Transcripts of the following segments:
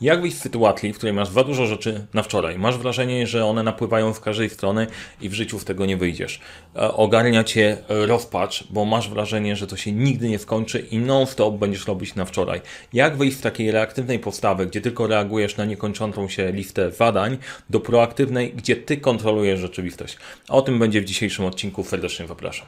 Jak wyjść z sytuacji, w której masz za dużo rzeczy na wczoraj? Masz wrażenie, że one napływają w każdej strony i w życiu z tego nie wyjdziesz. E, ogarnia cię rozpacz, bo masz wrażenie, że to się nigdy nie skończy i non-stop będziesz robić na wczoraj. Jak wyjść z takiej reaktywnej postawy, gdzie tylko reagujesz na niekończącą się listę zadań, do proaktywnej, gdzie ty kontrolujesz rzeczywistość? O tym będzie w dzisiejszym odcinku. Serdecznie zapraszam.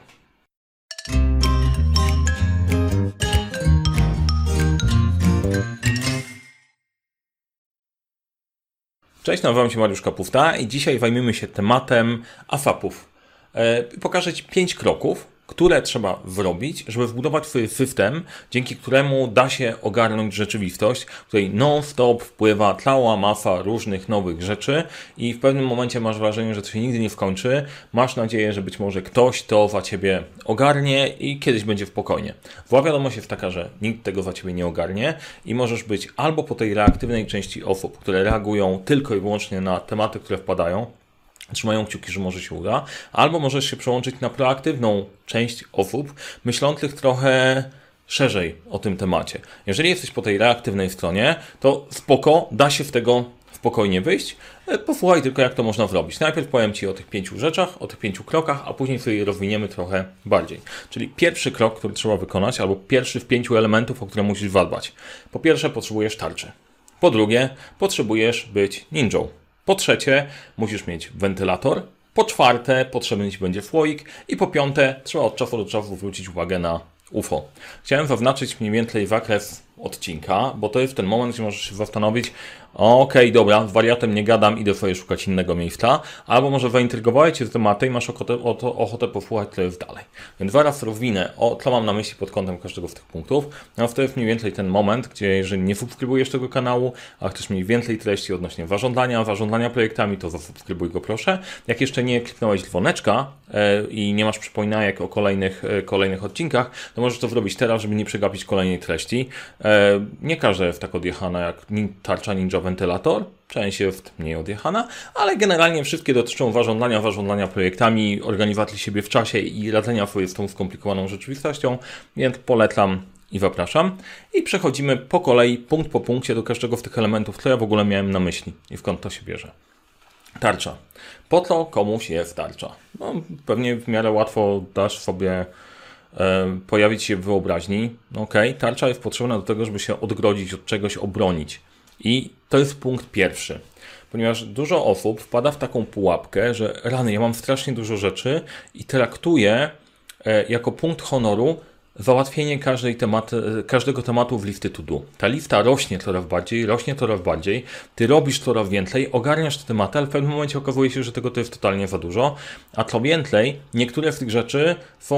Cześć, nazywam się Mariusz Kapufta i dzisiaj zajmiemy się tematem AFAP-ów. E, pokażę Ci 5 kroków, które trzeba zrobić, żeby wbudować swój system, dzięki któremu da się ogarnąć rzeczywistość, w której non-stop wpływa cała masa różnych nowych rzeczy i w pewnym momencie masz wrażenie, że to się nigdy nie skończy. Masz nadzieję, że być może ktoś to za ciebie ogarnie i kiedyś będzie spokojnie. Zła wiadomość jest taka, że nikt tego za ciebie nie ogarnie i możesz być albo po tej reaktywnej części osób, które reagują tylko i wyłącznie na tematy, które wpadają, trzymają kciuki, że może się uda, albo możesz się przełączyć na proaktywną część osób, myślących trochę szerzej o tym temacie. Jeżeli jesteś po tej reaktywnej stronie, to spoko, da się w tego spokojnie wyjść. E, posłuchaj tylko, jak to można zrobić. Najpierw powiem Ci o tych pięciu rzeczach, o tych pięciu krokach, a później sobie rozwiniemy trochę bardziej. Czyli pierwszy krok, który trzeba wykonać, albo pierwszy w pięciu elementów, o które musisz zadbać. Po pierwsze, potrzebujesz tarczy. Po drugie, potrzebujesz być ninją. Po trzecie, musisz mieć wentylator. Po czwarte, potrzebny Ci będzie słoik. I po piąte, trzeba od czasu do czasu zwrócić uwagę na UFO. Chciałem zaznaczyć mniej więcej zakres odcinka, bo to jest ten moment, gdzie możesz się zastanowić, okej, okay, dobra, z wariatem nie gadam, idę sobie szukać innego miejsca, albo może zaintrygowałeś Cię z tematem i masz ochotę, ochotę posłuchać, co jest dalej. Więc zaraz rozwinę, o, co mam na myśli pod kątem każdego z tych punktów. No to jest mniej więcej ten moment, gdzie jeżeli nie subskrybujesz tego kanału, a chcesz mieć więcej treści odnośnie warządania, warządania projektami, to zasubskrybuj go proszę. Jak jeszcze nie kliknąłeś dzwoneczka e, i nie masz przypominajek o kolejnych, e, kolejnych odcinkach, to możesz to zrobić teraz, żeby nie przegapić kolejnej treści. E, nie każda jest tak odjechana jak tarcza Ninja wentylator, część jest mniej odjechana, ale generalnie wszystkie dotyczą warządlania, warządlania projektami, organizacji siebie w czasie i radzenia sobie z tą skomplikowaną rzeczywistością, więc polecam i zapraszam. I przechodzimy po kolei, punkt po punkcie do każdego z tych elementów, co ja w ogóle miałem na myśli i skąd to się bierze. Tarcza. Po co komuś jest tarcza? No, pewnie w miarę łatwo dasz sobie e, pojawić się w wyobraźni. Ok, tarcza jest potrzebna do tego, żeby się odgrodzić od czegoś, obronić. I to jest punkt pierwszy. Ponieważ dużo osób wpada w taką pułapkę, że rany, ja mam strasznie dużo rzeczy i traktuję e, jako punkt honoru załatwienie każdej tematy, każdego tematu w listy to do. Ta lista rośnie coraz bardziej, rośnie coraz bardziej, ty robisz coraz więcej, ogarniasz te tematy, ale w pewnym momencie okazuje się, że tego to jest totalnie za dużo, a co więcej, niektóre z tych rzeczy są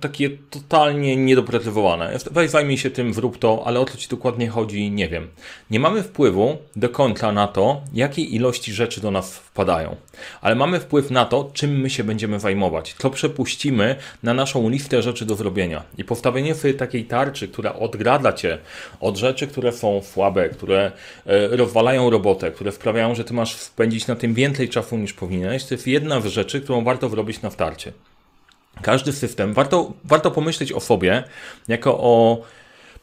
takie totalnie niedoprecyzowane. Weź zajmij się tym, wrób to, ale o co ci dokładnie chodzi, nie wiem. Nie mamy wpływu do końca na to, jakiej ilości rzeczy do nas wpadają, ale mamy wpływ na to, czym my się będziemy zajmować, co przepuścimy na naszą listę rzeczy do zrobienia. I po postawienie sobie takiej tarczy, która odgradza cię od rzeczy, które są słabe, które e, rozwalają robotę, które sprawiają, że ty masz spędzić na tym więcej czasu niż powinieneś, to jest jedna z rzeczy, którą warto zrobić na starcie. Każdy system, warto, warto pomyśleć o sobie jako o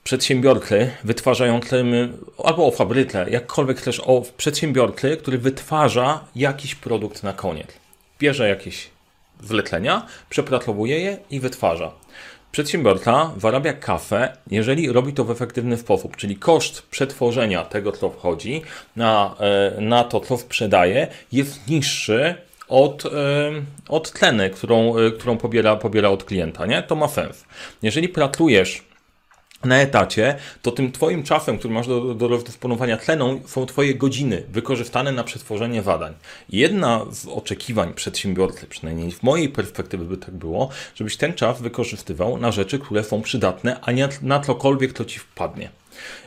przedsiębiorcy wytwarzającym, albo o fabryce, jakkolwiek też o przedsiębiorcy, który wytwarza jakiś produkt na koniec. Bierze jakieś zlecenia, przepracowuje je i wytwarza. Przedsiębiorca zarabia kafę, jeżeli robi to w efektywny sposób, czyli koszt przetworzenia tego, co wchodzi na, e, na to, co sprzedaje, jest niższy od, e, od ceny, którą, e, którą pobiera, pobiera od klienta. Nie? To ma sens. Jeżeli pracujesz na etacie, to tym Twoim czasem, który masz do, do dysponowania tleną, są Twoje godziny wykorzystane na przetworzenie zadań. Jedna z oczekiwań przedsiębiorcy, przynajmniej w mojej perspektywy by tak było, żebyś ten czas wykorzystywał na rzeczy, które są przydatne, a nie na cokolwiek, co Ci wpadnie.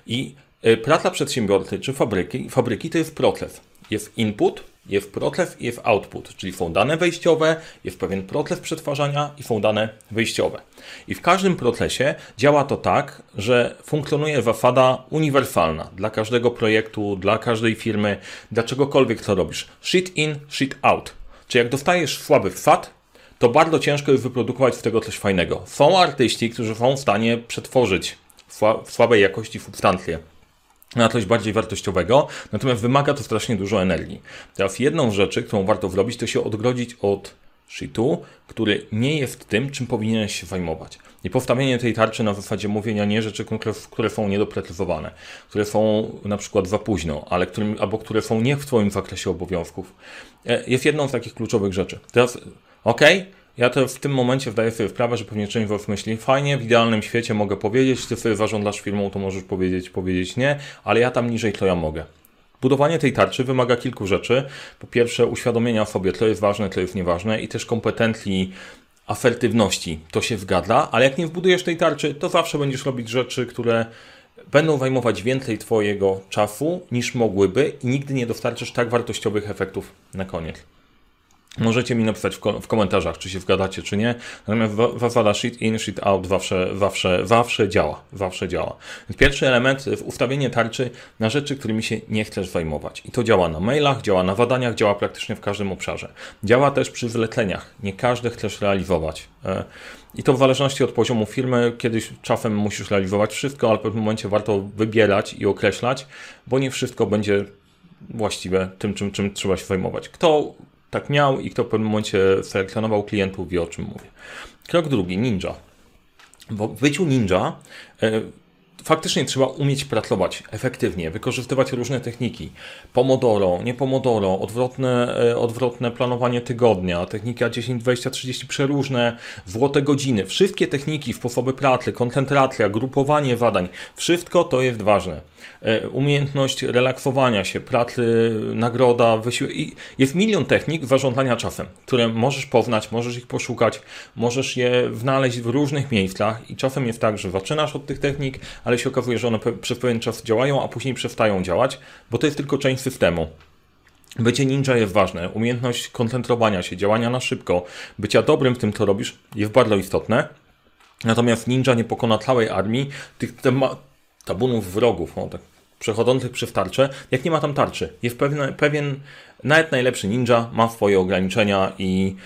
I y, praca przedsiębiorcy czy fabryki, fabryki to jest proces. Jest input, jest proces i jest output, czyli są dane wejściowe, jest pewien proces przetwarzania i są dane wyjściowe. I w każdym procesie działa to tak, że funkcjonuje zasada uniwersalna dla każdego projektu, dla każdej firmy, dla czegokolwiek co robisz. Shit in, shit out. Czy jak dostajesz słaby wsad, to bardzo ciężko jest wyprodukować z tego coś fajnego. Są artyści, którzy są w stanie przetworzyć w słabej jakości substancje na coś bardziej wartościowego, natomiast wymaga to strasznie dużo energii. Teraz jedną z rzeczy, którą warto zrobić, to się odgrodzić od shitu, który nie jest tym, czym powinieneś się zajmować. I powstawienie tej tarczy na zasadzie mówienia nie rzeczy, które są niedoprecyzowane, które są na przykład za późno, ale którym, albo które są nie w Twoim zakresie obowiązków, e, jest jedną z takich kluczowych rzeczy. Teraz, ok, ja to w tym momencie zdaję sobie sprawę, że pewnie część was myśli, fajnie, w idealnym świecie mogę powiedzieć, ty sobie zarządzasz firmą, to możesz powiedzieć, powiedzieć nie, ale ja tam niżej to ja mogę. Budowanie tej tarczy wymaga kilku rzeczy. Po pierwsze, uświadomienia sobie, co jest ważne, co jest nieważne i też kompetencji asertywności. To się zgadza, ale jak nie wbudujesz tej tarczy, to zawsze będziesz robić rzeczy, które będą zajmować więcej Twojego czasu niż mogłyby i nigdy nie dostarczysz tak wartościowych efektów na koniec. Możecie mi napisać w, w, komentarzach, czy się wgadacie, czy nie. Natomiast zasada shit in, shit out zawsze, zawsze, zawsze działa. Zawsze działa. Pierwszy element, ustawienie tarczy na rzeczy, którymi się nie chcesz zajmować. I to działa na mailach, działa na badaniach, działa praktycznie w każdym obszarze. Działa też przy zleceniach. Nie każdy chcesz realizować. E, I to w zależności od poziomu firmy. Kiedyś czasem musisz realizować wszystko, ale w pewnym momencie warto wybierać i określać, bo nie wszystko będzie właściwe tym, czym, czym trzeba się zajmować. Kto tak miał i kto w pewnym momencie selekcjonował klientów, wie o czym mówię. Krok drugi, ninja. W byciu ninja e, faktycznie trzeba umieć pracować efektywnie, wykorzystywać różne techniki. Pomodoro, nie pomodoro, odwrotne, e, odwrotne planowanie tygodnia, technika 10, 20, 30 przeróżne, złote godziny. Wszystkie techniki, sposoby pracy, koncentracja, grupowanie zadań, wszystko to jest ważne. E, umiejętność relaksowania się, pracy, nagroda, wysiłek. I jest milion technik zarządzania czasem, które możesz poznać, możesz ich poszukać, możesz je znaleźć w różnych miejscach i czasem jest tak, że zaczynasz od tych technik, ale się okazuje, że one przez pewien czas działają, a później przestają działać, bo to jest tylko część systemu. Bycie ninja jest ważne, umiejętność koncentrowania się, działania na szybko, bycia dobrym w tym, co robisz, jest bardzo istotne. Natomiast ninja nie pokona całej armii, tych tabunów wrogów, o, tak, przechodzących przez tarczę, jak nie ma tam tarczy. Jest pewien, pewien nawet najlepszy ninja ma swoje ograniczenia i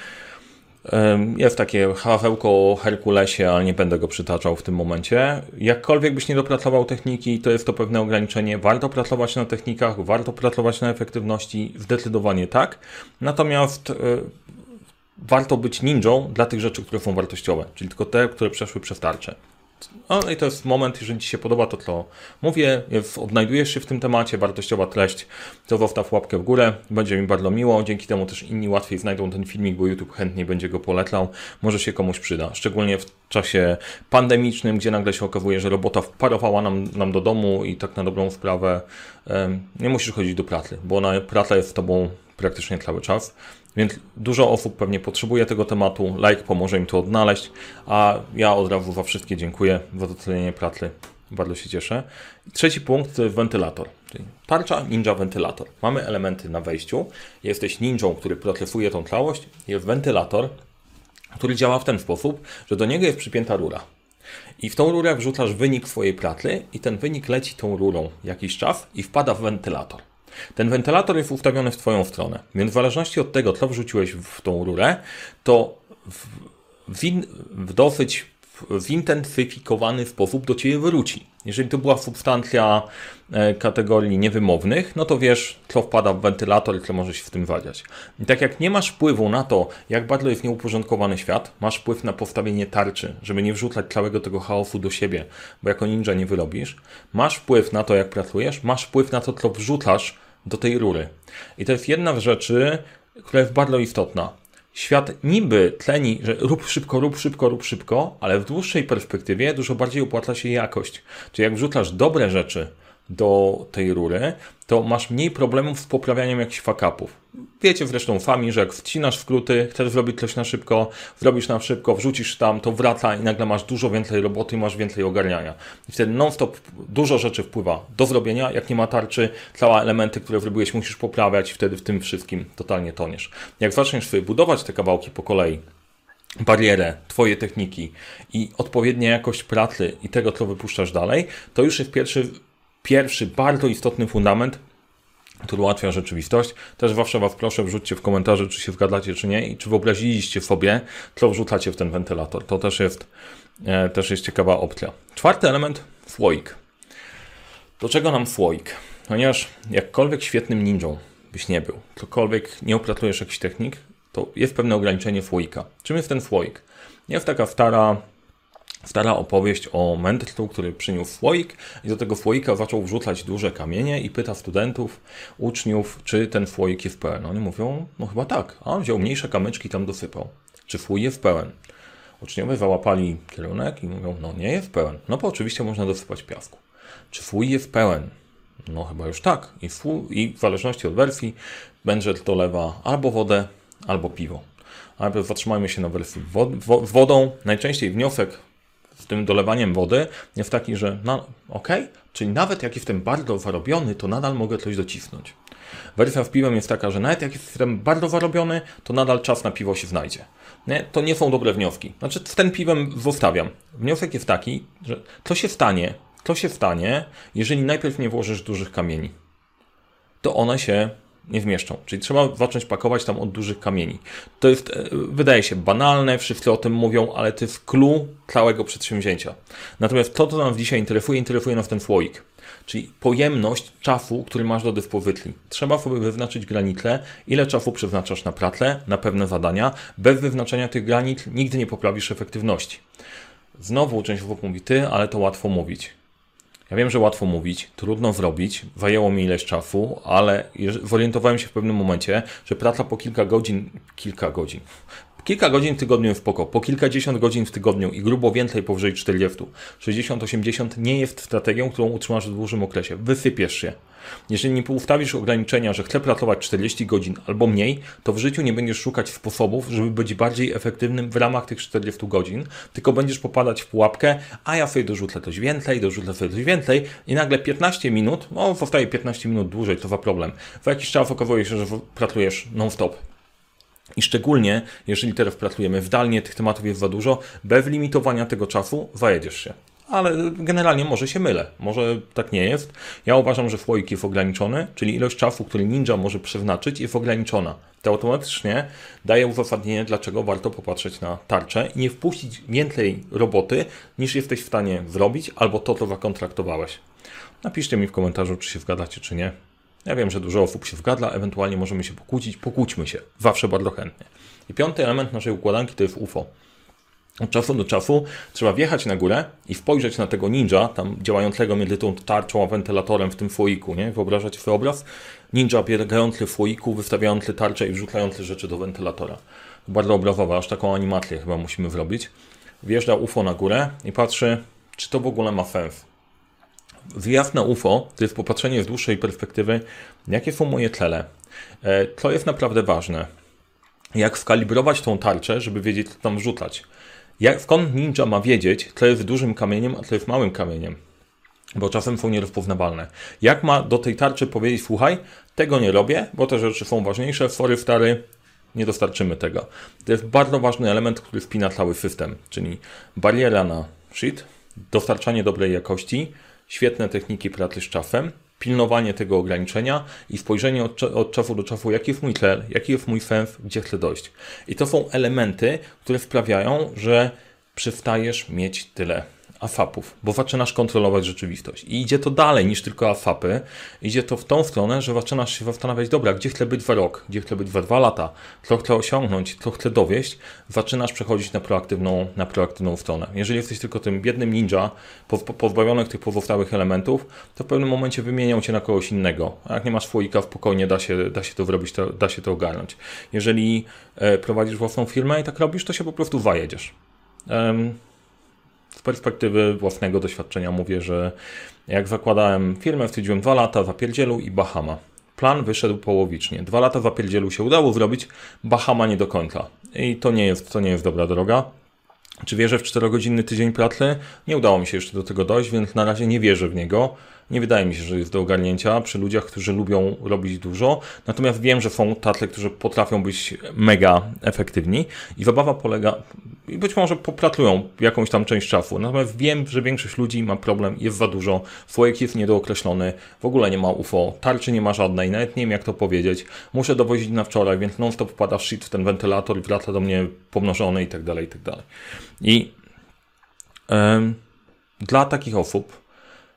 jest takie hawełko o Herkulesie, ale nie będę go przytaczał w tym momencie. Jakkolwiek byś nie dopracował techniki, to jest to pewne ograniczenie. Warto pracować na technikach, warto pracować na efektywności, zdecydowanie tak. Natomiast e, warto być ninją dla tych rzeczy, które są wartościowe, czyli tylko te, które przeszły przez tarczę. No i to jest moment, jeżeli Ci się podoba to, co mówię, odnajdujesz się w tym temacie, wartościowa treść, to zostaw łapkę w górę, będzie mi bardzo miło, dzięki temu też inni łatwiej znajdą ten filmik, bo YouTube chętnie będzie go polecał, może się komuś przyda, szczególnie w czasie pandemicznym, gdzie nagle się okazuje, że robota wparowała nam, nam do domu i tak na dobrą sprawę nie musisz chodzić do pracy, bo ona, praca jest z Tobą praktycznie cały czas. Więc dużo osób pewnie potrzebuje tego tematu. Like pomoże im to odnaleźć, a ja od razu za wszystkie dziękuję za docenienie pracy. Bardzo się cieszę. Trzeci punkt to wentylator. Czyli tarcza, ninja, wentylator. Mamy elementy na wejściu. Jesteś ninją, który procesuje tą całość. Jest wentylator, który działa w ten sposób, że do niego jest przypięta rura. I w tą rurę wrzucasz wynik swojej pracy i ten wynik leci tą rurą jakiś czas i wpada w wentylator. Ten wentylator jest ustawiony w Twoją stronę, więc w zależności od tego, co wrzuciłeś w tą rurę, to w, w, in, w dosyć zintensyfikowany sposób do Ciebie wróci. Jeżeli to była substancja e, kategorii niewymownych, no to wiesz, co wpada w wentylator i co może się w tym wadziać. I tak jak nie masz wpływu na to, jak bardzo jest nieuporządkowany świat, masz wpływ na postawienie tarczy, żeby nie wrzucać całego tego chaosu do siebie, bo jako ninja nie wyrobisz. Masz wpływ na to, jak pracujesz, masz wpływ na to, co wrzucasz do tej rury. I to jest jedna z rzeczy, która jest bardzo istotna. Świat niby tleni, że rób szybko, rób szybko, rób szybko, ale w dłuższej perspektywie dużo bardziej opłaca się jakość. Czyli jak wrzucasz dobre rzeczy do tej rury, to masz mniej problemów z poprawianiem jakichś fakapów. Wiecie zresztą sami, że jak wcinasz skróty, chcesz zrobić coś na szybko, zrobisz na szybko, wrzucisz tam, to wraca i nagle masz dużo więcej roboty masz więcej ogarniania. I wtedy non-stop dużo rzeczy wpływa do zrobienia, jak nie ma tarczy, całe elementy, które zrobiłeś musisz poprawiać i wtedy w tym wszystkim totalnie toniesz. Jak zaczniesz sobie budować te kawałki po kolei, barierę, Twoje techniki i odpowiednia jakość pracy i tego, co wypuszczasz dalej, to już jest pierwszy pierwszy bardzo istotny fundament, który ułatwia rzeczywistość. Też zawsze Was proszę, wrzućcie w komentarze, czy się zgadzacie, czy nie i czy wyobraziliście sobie, co wrzucacie w ten wentylator. To też jest, e, też jest ciekawa opcja. Czwarty element, słoik. Do czego nam słoik? Ponieważ jakkolwiek świetnym ninją byś nie był, cokolwiek nie opratujesz jakichś technik, to jest pewne ograniczenie słoika. Czym jest ten słoik? Jest taka stara, stara opowieść o mędrcu, który przyniósł słoik i do tego słoika zaczął wrzucać duże kamienie i pyta studentów, uczniów, czy ten słoik jest pełen. Oni mówią, no chyba tak. A on wziął mniejsze kamyczki tam dosypał. Czy słój jest pełen? Uczniowie załapali kierunek i mówią, no nie jest pełen. No bo oczywiście można dosypać piasku. Czy słój jest pełen? No chyba już tak. I, i w zależności od wersji będzie dolewa albo wodę, albo piwo. Ale zatrzymajmy się na wersji wod wodą. Najczęściej wniosek z tym dolewaniem wody jest taki, że no okay, czyli nawet jak jestem bardzo zarobiony, to nadal mogę coś docisnąć. Wersja z piwem jest taka, że nawet jak jestem bardzo zarobiony, to nadal czas na piwo się znajdzie. Nie? To nie są dobre wnioski. Znaczy, z tym piwem zostawiam. Wniosek jest taki, że co się stanie, co się stanie, jeżeli najpierw nie włożysz dużych kamieni. To one się nie zmieszczą. Czyli trzeba zacząć pakować tam od dużych kamieni. To jest, e, wydaje się banalne, wszyscy o tym mówią, ale to jest clue całego przedsięwzięcia. Natomiast to, co nas dzisiaj interesuje, interesuje nas ten słoik. Czyli pojemność czasu, który masz do dyspozycji. Trzeba sobie wyznaczyć granicle, ile czasu przeznaczasz na pracę, na pewne zadania. Bez wyznaczenia tych granic nigdy nie poprawisz efektywności. Znowu część osób mówi ty, ale to łatwo mówić. Ja wiem, że łatwo mówić, trudno zrobić, zajęło mi ileś czasu, ale zorientowałem się w pewnym momencie, że praca po kilka godzin, kilka godzin, Kilka godzin w tygodniu jest spoko, po kilkadziesiąt godzin w tygodniu i grubo więcej powyżej 40, 60-80 nie jest strategią, którą utrzymasz w dłuższym okresie. Wysypiesz się. Jeżeli nie ustawisz ograniczenia, że chcę pracować 40 godzin albo mniej, to w życiu nie będziesz szukać sposobów, żeby być bardziej efektywnym w ramach tych 40 godzin, tylko będziesz popadać w pułapkę, a ja sobie dorzucę coś więcej, dorzucę sobie coś więcej i nagle 15 minut, no powstaje 15 minut dłużej, to za problem. W jakiś czas okazuje się, że pracujesz non-stop. I szczególnie, jeżeli teraz pracujemy zdalnie, tych tematów jest za dużo, bez limitowania tego czasu zajedziesz się. Ale generalnie może się mylę, może tak nie jest. Ja uważam, że słoik jest ograniczony, czyli ilość czasu, który ninja może przeznaczyć, jest ograniczona. To automatycznie daje uzasadnienie, dlaczego warto popatrzeć na tarczę i nie wpuścić więcej roboty, niż jesteś w stanie zrobić, albo to, co zakontraktowałeś. Napiszcie mi w komentarzu, czy się zgadzacie, czy nie. Ja wiem, że dużo osób się wgadla, ewentualnie możemy się pokłócić, pokłóćmy się. Zawsze bardzo chętnie. I piąty element naszej układanki to jest UFO. Od czasu do czasu trzeba wjechać na górę i spojrzeć na tego ninja, tam działającego między tą tarczą a wentylatorem w tym foiku, nie? Wyobrażać sobie obraz? Ninja biegający w foiku, wystawiający tarczę i wrzucający rzeczy do wentylatora. Bardzo obrazowe, aż taką animację chyba musimy zrobić. Wjeżdża UFO na górę i patrzy, czy to w ogóle ma sens. Wyjazd na UFO to jest popatrzenie z dłuższej perspektywy, jakie są moje cele. E, to jest naprawdę ważne. Jak skalibrować tą tarczę, żeby wiedzieć, co tam wrzucać. Jak, skąd ninja ma wiedzieć, co jest dużym kamieniem, a co jest małym kamieniem? Bo czasem są nierozpoznawalne. Jak ma do tej tarczy powiedzieć, słuchaj, tego nie robię, bo te rzeczy są ważniejsze, sorry stary, nie dostarczymy tego. To jest bardzo ważny element, który wpina cały system, czyli bariera na shit, dostarczanie dobrej jakości, świetne techniki pracy z czasem, pilnowanie tego ograniczenia i spojrzenie od, od, czasu do czasu, jaki jest mój cel, jaki jest mój sens, gdzie chcę dojść. I to są elementy, które sprawiają, że przestajesz mieć tyle AFAP-ów, bo zaczynasz kontrolować rzeczywistość. I idzie to dalej niż tylko AFAPy. Idzie to w tą stronę, że zaczynasz się zastanawiać, dobra, gdzie chcę być za rok, gdzie chcę być za dwa lata, co chcę osiągnąć, co chcę dowieść. Zaczynasz przechodzić na proaktywną, na proaktywną stronę. Jeżeli jesteś tylko tym biednym ninja, pozbawionych tych pozostałych elementów, to w pewnym momencie wymienią cię na kogoś innego. A jak nie masz słoika, spokojnie da się, da się to zrobić, to, da się to ogarnąć. Jeżeli e, prowadzisz własną firmę i tak robisz, to się po prostu wajedziesz. Um, z perspektywy własnego doświadczenia mówię, że jak zakładałem firmę, wstydziłem dwa lata w Apierdzielu i Bahama. Plan wyszedł połowicznie. Dwa lata w Apierdzielu się udało zrobić, Bahama nie do końca. I to nie jest, to nie jest dobra droga. Czy wierzę w 4-godzinny tydzień pracy? Nie udało mi się jeszcze do tego dojść, więc na razie nie wierzę w niego. Nie wydaje mi się, że jest do ogarnięcia przy ludziach, którzy lubią robić dużo. Natomiast wiem, że są tacy, którzy potrafią być mega efektywni. I zabawa polega, i być może popracują jakąś tam część czasu. Natomiast wiem, że większość ludzi ma problem, jest za dużo, Fojek jest niedookreślony, w ogóle nie ma UFO, tarczy nie ma żadnej, nawet nie wiem jak to powiedzieć. Muszę dowozić na wczoraj, więc non-stop wpada shit w ten wentylator wraca do mnie pomnożony i tak dalej, i tak dalej. I dla takich osób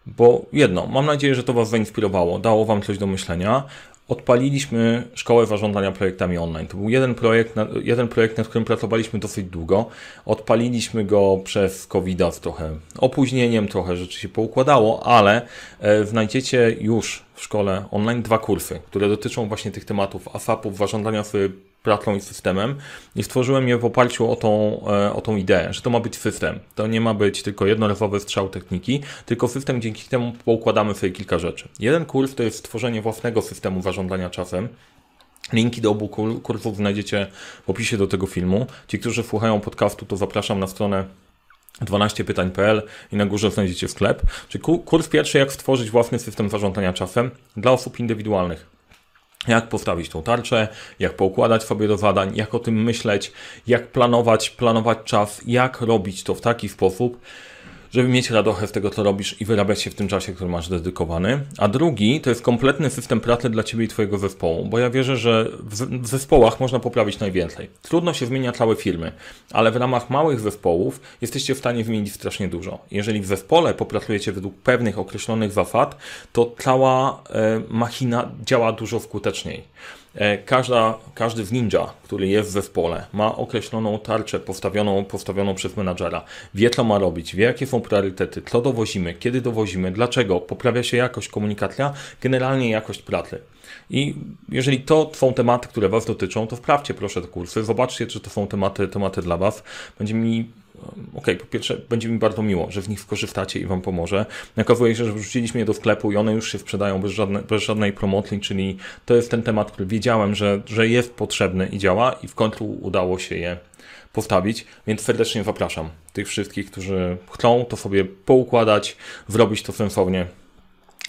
Bo jedno, mam nadzieję, że to Was zainspirowało, dało Wam coś do myślenia. Odpaliliśmy szkołę zarządzania projektami online. To był jeden projekt, jeden projekt, nad którym pracowaliśmy dosyć długo. Odpaliliśmy go przez covid z trochę opóźnieniem, trochę rzeczy się poukładało, ale e, znajdziecie już w szkole online dwa kursy, które dotyczą właśnie tych tematów ASAP-ów, zarządzania sobie pracą i systemem i stworzyłem je w oparciu o tą, e, o tą ideę, że to ma być system. To nie ma być tylko jednorazowy strzał techniki, tylko system, dzięki temu poukładamy sobie kilka rzeczy. Jeden kurs to jest stworzenie własnego systemu zarządzania czasem, Linki do obu kursów znajdziecie w opisie do tego filmu. Ci, którzy słuchają podcastu, to zapraszam na stronę 12pytań.pl i na górze znajdziecie sklep. Czyli kurs pierwszy, jak stworzyć własny system zarządzania czasem dla osób indywidualnych jak postawić tą tarczę, jak poukładać sobie do zadań, jak o tym myśleć, jak planować, planować czas, jak robić to w taki sposób, żeby mieć radochę z tego, co robisz i wyrabiać się w tym czasie, który masz dedykowany. A drugi to jest kompletny system pracy dla Ciebie i Twojego zespołu, bo ja wierzę, że w zespołach można poprawić najwięcej. Trudno się zmienia całe firmy, ale w ramach małych zespołów jesteście w stanie zmienić strasznie dużo. Jeżeli w zespole popracujecie według pewnych określonych zasad, to cała e, machina działa dużo skuteczniej. E, każda, każdy z ninja, który jest w zespole, ma określoną tarczę postawioną, postawioną przez menadżera. Wie, co ma robić, wie, jakie są priorytety, co dowozimy, kiedy dowozimy, dlaczego, poprawia się jakość komunikacja, generalnie jakość pracy. I jeżeli to są tematy, które Was dotyczą, to wprawcie proszę te kursy, zobaczcie, czy to są tematy, tematy dla Was. Będzie mi ok, po pierwsze, będzie mi bardzo miło, że w nich skorzystacie i Wam pomoże. Okazuje się, że wrzuciliśmy je do sklepu i one już się sprzedają bez, bez żadnej promocji, czyli to jest ten temat, który wiedziałem, że, że jest potrzebny i działa i w końcu udało się je postawić, więc serdecznie zapraszam tych wszystkich, którzy chcą to sobie poukładać, zrobić to sensownie.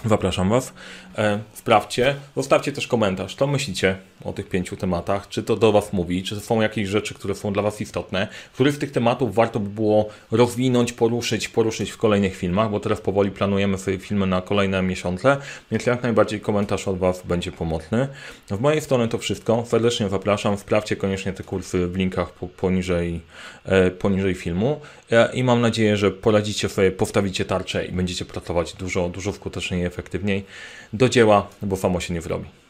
Zapraszam Was. E, sprawdźcie, zostawcie też komentarz, co myślicie o tych pięciu tematach, czy to do Was mówi, czy są jakieś rzeczy, które są dla Was istotne, których z tych tematów warto by było rozwinąć, poruszyć, poruszyć w kolejnych filmach, bo teraz powoli planujemy sobie filmy na kolejne miesiące, więc jak najbardziej komentarz od Was będzie pomocny. W mojej strony to wszystko, serdecznie zapraszam, sprawdźcie koniecznie te kursy w linkach poniżej, e, poniżej filmu. E, i mam nadzieję, że poradzicie sobie, postawicie tarczę i będziecie pracować dużo, dużo skuteczniej i efektywniej. Do dzieła, bo samo się nie wyrobi.